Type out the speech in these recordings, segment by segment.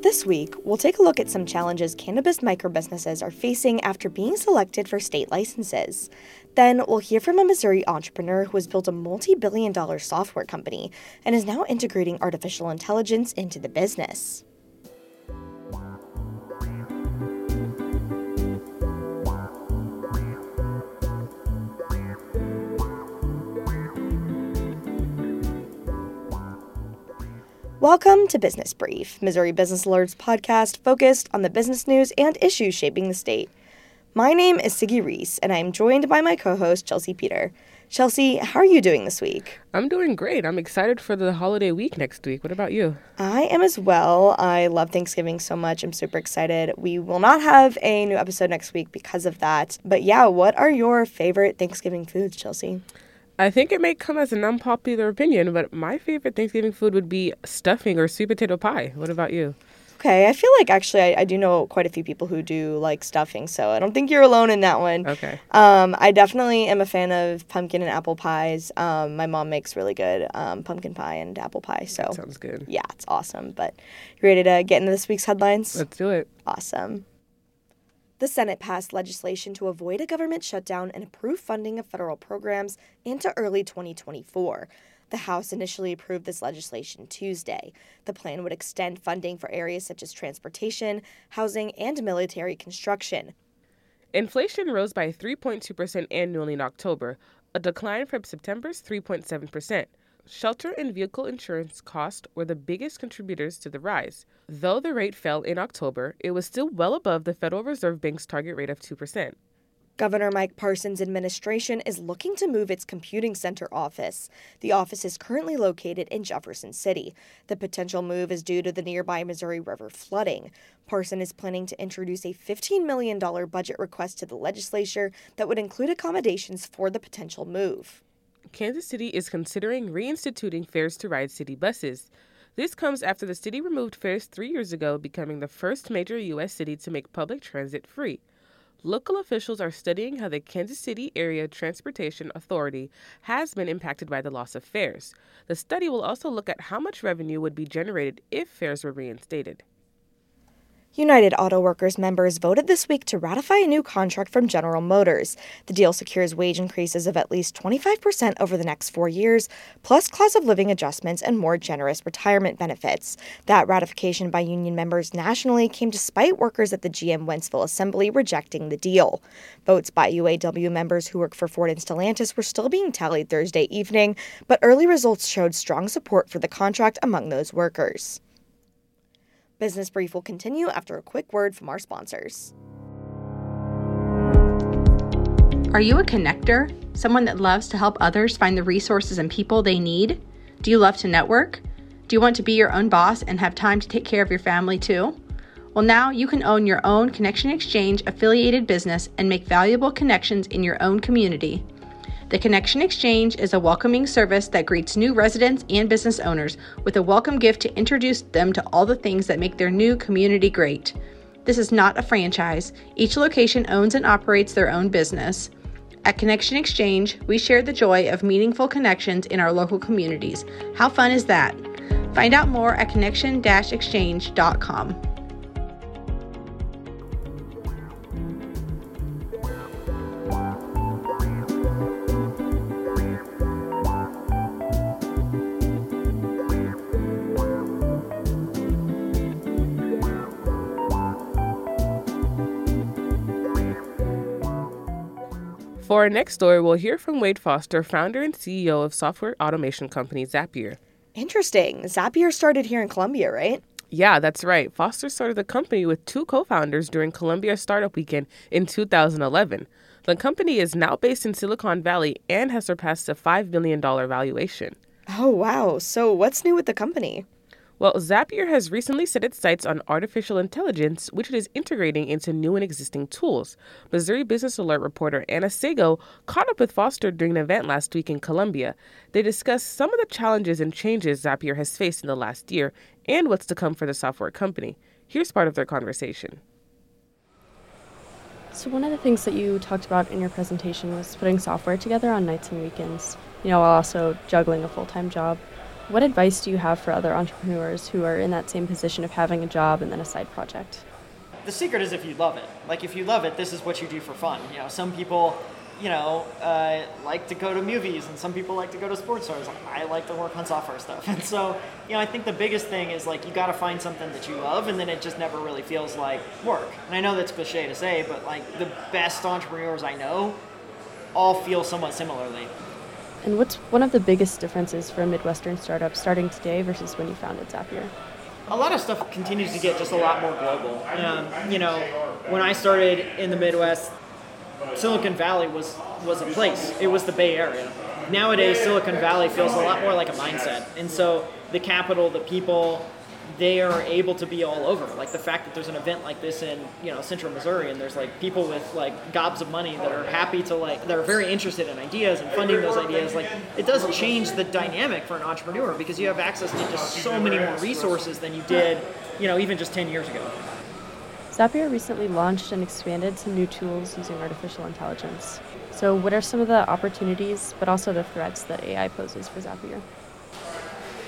This week, we'll take a look at some challenges cannabis microbusinesses are facing after being selected for state licenses. Then, we'll hear from a Missouri entrepreneur who has built a multi billion dollar software company and is now integrating artificial intelligence into the business. Welcome to Business Brief, Missouri Business Alert's podcast focused on the business news and issues shaping the state. My name is Siggy Reese, and I'm joined by my co host, Chelsea Peter. Chelsea, how are you doing this week? I'm doing great. I'm excited for the holiday week next week. What about you? I am as well. I love Thanksgiving so much. I'm super excited. We will not have a new episode next week because of that. But yeah, what are your favorite Thanksgiving foods, Chelsea? I think it may come as an unpopular opinion, but my favorite Thanksgiving food would be stuffing or sweet potato pie. What about you? Okay, I feel like actually I, I do know quite a few people who do like stuffing, so I don't think you're alone in that one. Okay. Um, I definitely am a fan of pumpkin and apple pies. Um, my mom makes really good um, pumpkin pie and apple pie, so That sounds good. yeah, it's awesome. But you ready to get into this week's headlines? Let's do it. Awesome. The Senate passed legislation to avoid a government shutdown and approve funding of federal programs into early 2024. The House initially approved this legislation Tuesday. The plan would extend funding for areas such as transportation, housing, and military construction. Inflation rose by 3.2% annually in October, a decline from September's 3.7%. Shelter and vehicle insurance costs were the biggest contributors to the rise. Though the rate fell in October, it was still well above the Federal Reserve Bank's target rate of 2%. Governor Mike Parson's administration is looking to move its computing center office. The office is currently located in Jefferson City. The potential move is due to the nearby Missouri River flooding. Parson is planning to introduce a $15 million budget request to the legislature that would include accommodations for the potential move. Kansas City is considering reinstituting fares to ride city buses. This comes after the city removed fares three years ago, becoming the first major U.S. city to make public transit free. Local officials are studying how the Kansas City Area Transportation Authority has been impacted by the loss of fares. The study will also look at how much revenue would be generated if fares were reinstated. United Auto Workers members voted this week to ratify a new contract from General Motors. The deal secures wage increases of at least 25% over the next four years, plus cost of living adjustments and more generous retirement benefits. That ratification by union members nationally came despite workers at the GM Wentzville Assembly rejecting the deal. Votes by UAW members who work for Ford and Stellantis were still being tallied Thursday evening, but early results showed strong support for the contract among those workers. Business Brief will continue after a quick word from our sponsors. Are you a connector? Someone that loves to help others find the resources and people they need? Do you love to network? Do you want to be your own boss and have time to take care of your family too? Well, now you can own your own Connection Exchange affiliated business and make valuable connections in your own community. The Connection Exchange is a welcoming service that greets new residents and business owners with a welcome gift to introduce them to all the things that make their new community great. This is not a franchise, each location owns and operates their own business. At Connection Exchange, we share the joy of meaningful connections in our local communities. How fun is that? Find out more at connection For our next story, we'll hear from Wade Foster, founder and CEO of software automation company Zapier. Interesting. Zapier started here in Columbia, right? Yeah, that's right. Foster started the company with two co founders during Columbia Startup Weekend in 2011. The company is now based in Silicon Valley and has surpassed a $5 billion valuation. Oh, wow. So, what's new with the company? Well, Zapier has recently set its sights on artificial intelligence, which it is integrating into new and existing tools. Missouri Business Alert reporter Anna Sago caught up with Foster during an event last week in Columbia. They discussed some of the challenges and changes Zapier has faced in the last year and what's to come for the software company. Here's part of their conversation. So one of the things that you talked about in your presentation was putting software together on nights and weekends, you know, while also juggling a full-time job. What advice do you have for other entrepreneurs who are in that same position of having a job and then a side project? The secret is if you love it. Like if you love it, this is what you do for fun. You know, some people, you know, uh, like to go to movies, and some people like to go to sports stores. I like to work on software stuff, and so you know, I think the biggest thing is like you got to find something that you love, and then it just never really feels like work. And I know that's cliche to say, but like the best entrepreneurs I know all feel somewhat similarly. And what's one of the biggest differences for a Midwestern startup starting today versus when you founded Zapier? A lot of stuff continues to get just a lot more global. Um, you know, when I started in the Midwest, Silicon Valley was was a place. It was the Bay Area. Nowadays, Silicon Valley feels a lot more like a mindset, and so the capital, the people, they are able to be all over. Like the fact that there's an event like this in you know central Missouri, and there's like people with like gobs of money that are happy to like that are very interested in ideas and funding those ideas. Like it does change the dynamic for an entrepreneur because you have access to just so many more resources than you did, you know, even just ten years ago. Zapier recently launched and expanded some new tools using artificial intelligence. So, what are some of the opportunities, but also the threats that AI poses for Zapier?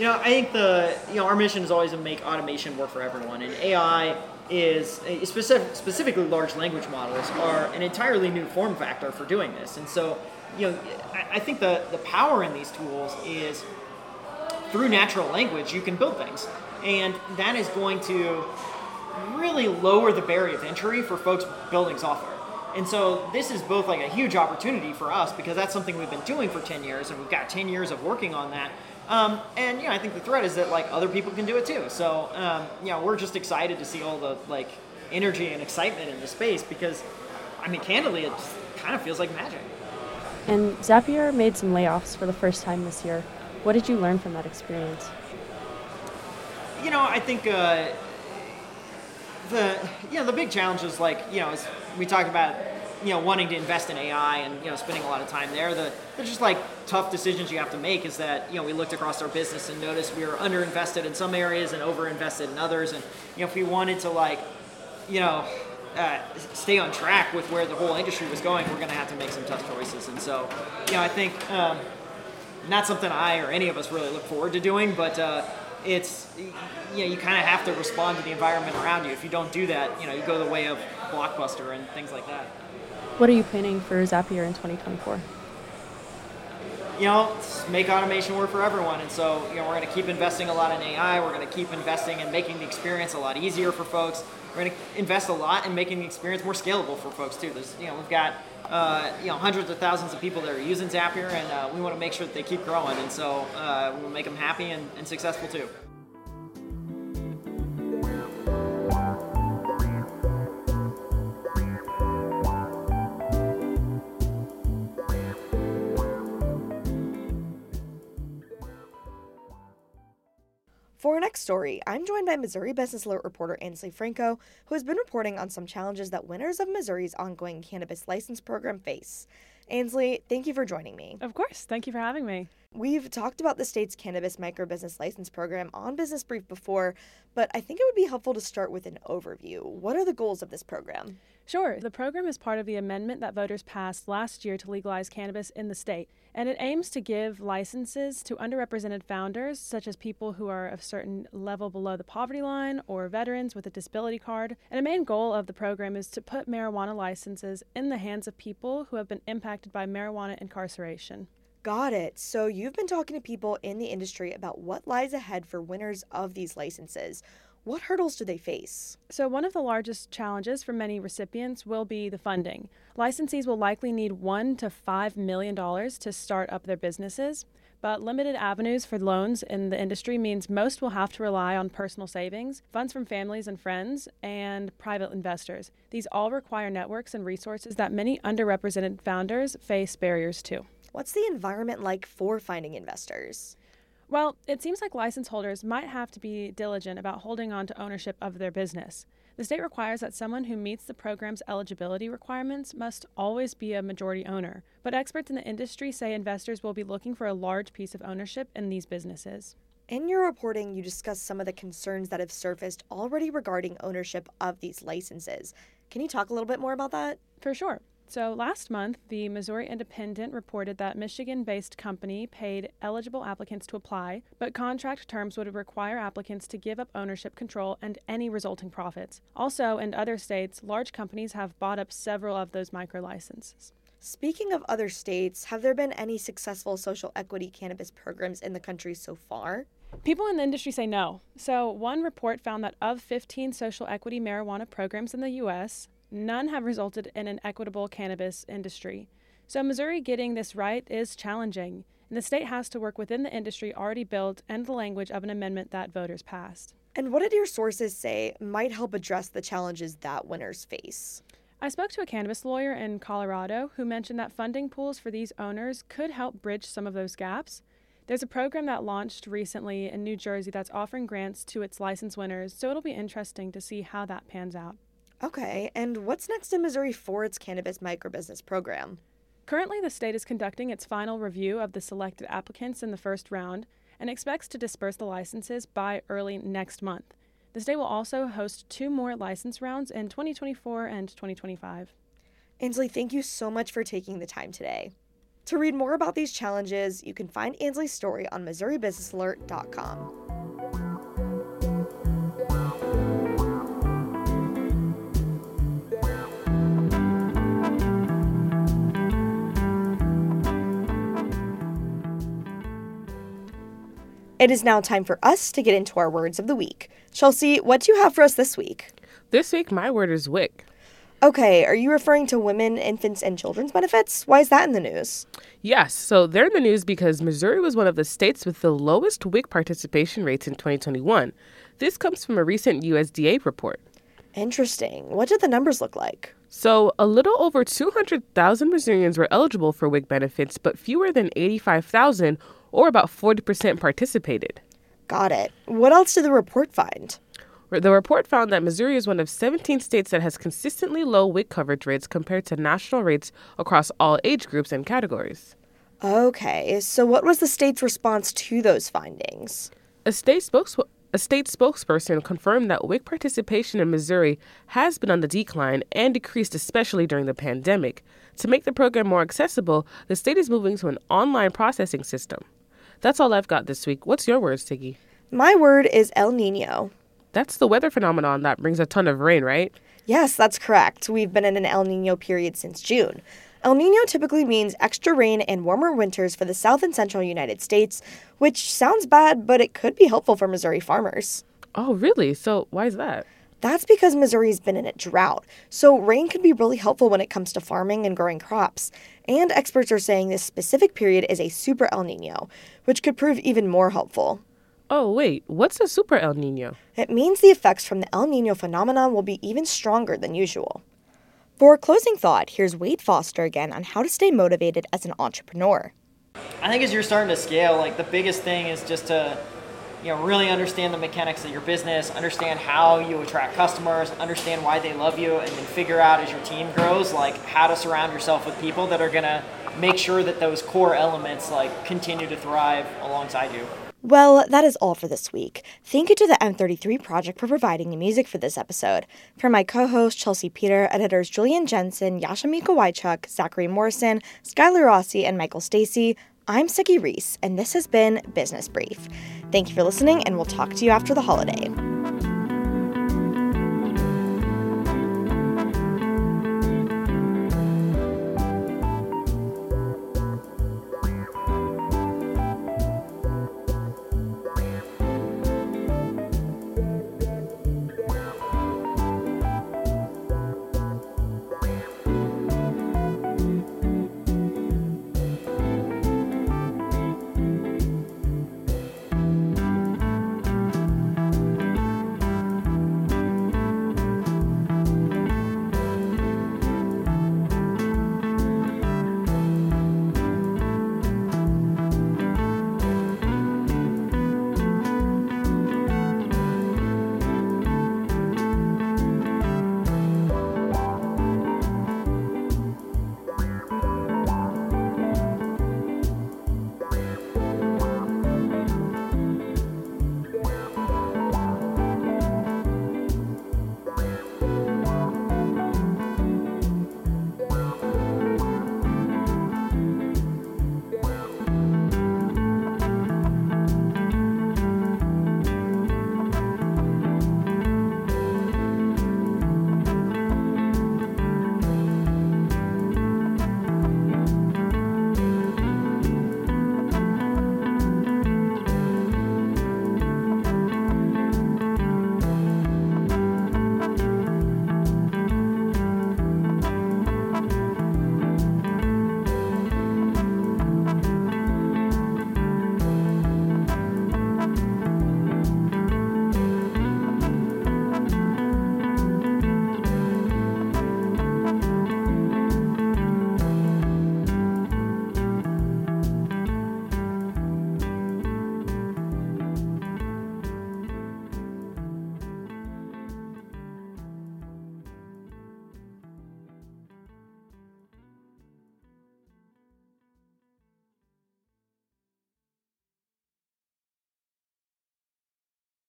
You know, I think the you know our mission is always to make automation work for everyone, and AI is eh, specific, specifically large language models are an entirely new form factor for doing this. And so, you know, I, I think the the power in these tools is through natural language you can build things, and that is going to really lower the barrier of entry for folks building software. And so this is both like a huge opportunity for us because that's something we've been doing for 10 years and we've got 10 years of working on that. Um, and you know, I think the threat is that like other people can do it too. So um, you know, we're just excited to see all the like energy and excitement in the space because, I mean, candidly, it kind of feels like magic. And Zapier made some layoffs for the first time this year. What did you learn from that experience? You know, I think uh, the you know the big challenge is like you know as we talked about you know wanting to invest in AI and you know spending a lot of time there. The there's just like tough decisions you have to make. Is that you know we looked across our business and noticed we were underinvested in some areas and overinvested in others. And you know if we wanted to like you know uh, stay on track with where the whole industry was going, we're going to have to make some tough choices. And so you know I think um, not something I or any of us really look forward to doing, but. Uh, it's you know you kind of have to respond to the environment around you. If you don't do that, you know you go the way of Blockbuster and things like that. What are you planning for Zapier in 2024? You know, make automation work for everyone, and so you know we're going to keep investing a lot in AI. We're going to keep investing in making the experience a lot easier for folks. We're going to invest a lot in making the experience more scalable for folks too. There's you know we've got uh, you know hundreds of thousands of people that are using Zapier, and uh, we want to make sure that they keep growing, and so uh, we'll make them happy and, and successful too. Story, I'm joined by Missouri Business Alert reporter Ansley Franco, who has been reporting on some challenges that winners of Missouri's ongoing cannabis license program face. Ansley, thank you for joining me. Of course. Thank you for having me. We've talked about the state's cannabis microbusiness license program on Business Brief before, but I think it would be helpful to start with an overview. What are the goals of this program? Sure. The program is part of the amendment that voters passed last year to legalize cannabis in the state, and it aims to give licenses to underrepresented founders, such as people who are of certain level below the poverty line or veterans with a disability card. And a main goal of the program is to put marijuana licenses in the hands of people who have been impacted by marijuana incarceration. Got it. So you've been talking to people in the industry about what lies ahead for winners of these licenses. What hurdles do they face? So, one of the largest challenges for many recipients will be the funding. Licensees will likely need one to five million dollars to start up their businesses, but limited avenues for loans in the industry means most will have to rely on personal savings, funds from families and friends, and private investors. These all require networks and resources that many underrepresented founders face barriers to. What's the environment like for finding investors? Well, it seems like license holders might have to be diligent about holding on to ownership of their business. The state requires that someone who meets the program's eligibility requirements must always be a majority owner, but experts in the industry say investors will be looking for a large piece of ownership in these businesses. In your reporting, you discussed some of the concerns that have surfaced already regarding ownership of these licenses. Can you talk a little bit more about that? For sure. So, last month, the Missouri Independent reported that Michigan based company paid eligible applicants to apply, but contract terms would require applicants to give up ownership control and any resulting profits. Also, in other states, large companies have bought up several of those micro licenses. Speaking of other states, have there been any successful social equity cannabis programs in the country so far? People in the industry say no. So, one report found that of 15 social equity marijuana programs in the U.S., none have resulted in an equitable cannabis industry. So, Missouri getting this right is challenging, and the state has to work within the industry already built and the language of an amendment that voters passed. And what did your sources say might help address the challenges that winners face? I spoke to a cannabis lawyer in Colorado who mentioned that funding pools for these owners could help bridge some of those gaps. There's a program that launched recently in New Jersey that's offering grants to its license winners, so it'll be interesting to see how that pans out. Okay, and what's next in Missouri for its cannabis microbusiness program? Currently, the state is conducting its final review of the selected applicants in the first round and expects to disperse the licenses by early next month. The state will also host two more license rounds in 2024 and 2025. Ansley, thank you so much for taking the time today. To read more about these challenges, you can find Ansley's story on MissouriBusinessAlert.com. It is now time for us to get into our words of the week. Chelsea, what do you have for us this week? This week, my word is WIC. Okay, are you referring to women, infants, and children's benefits? Why is that in the news? Yes, so they're in the news because Missouri was one of the states with the lowest WIC participation rates in 2021. This comes from a recent USDA report. Interesting. What did the numbers look like? So, a little over 200,000 Missourians were eligible for WIC benefits, but fewer than 85,000 or about 40% participated. Got it. What else did the report find? The report found that Missouri is one of 17 states that has consistently low WIC coverage rates compared to national rates across all age groups and categories. Okay, so what was the state's response to those findings? A state, spokes- a state spokesperson confirmed that WIC participation in Missouri has been on the decline and decreased especially during the pandemic. To make the program more accessible, the state is moving to an online processing system. That's all I've got this week. What's your word, Tiggy? My word is El Nino. That's the weather phenomenon that brings a ton of rain, right? Yes, that's correct. We've been in an El Nino period since June. El Nino typically means extra rain and warmer winters for the south and central United States, which sounds bad, but it could be helpful for Missouri farmers. Oh, really? So, why is that? That's because Missouri's been in a drought, so rain can be really helpful when it comes to farming and growing crops. And experts are saying this specific period is a super El Nino, which could prove even more helpful. Oh, wait, what's a super El Nino? It means the effects from the El Nino phenomenon will be even stronger than usual. For a closing thought, here's Wade Foster again on how to stay motivated as an entrepreneur. I think as you're starting to scale, like the biggest thing is just to you know really understand the mechanics of your business understand how you attract customers understand why they love you and then figure out as your team grows like how to surround yourself with people that are to make sure that those core elements like continue to thrive alongside you well, that is all for this week. Thank you to the M33 Project for providing the music for this episode. For my co host, Chelsea Peter, editors Julian Jensen, Yasha Mika Wychuk, Zachary Morrison, Skylar Rossi, and Michael Stacy, I'm Siggy Reese, and this has been Business Brief. Thank you for listening, and we'll talk to you after the holiday.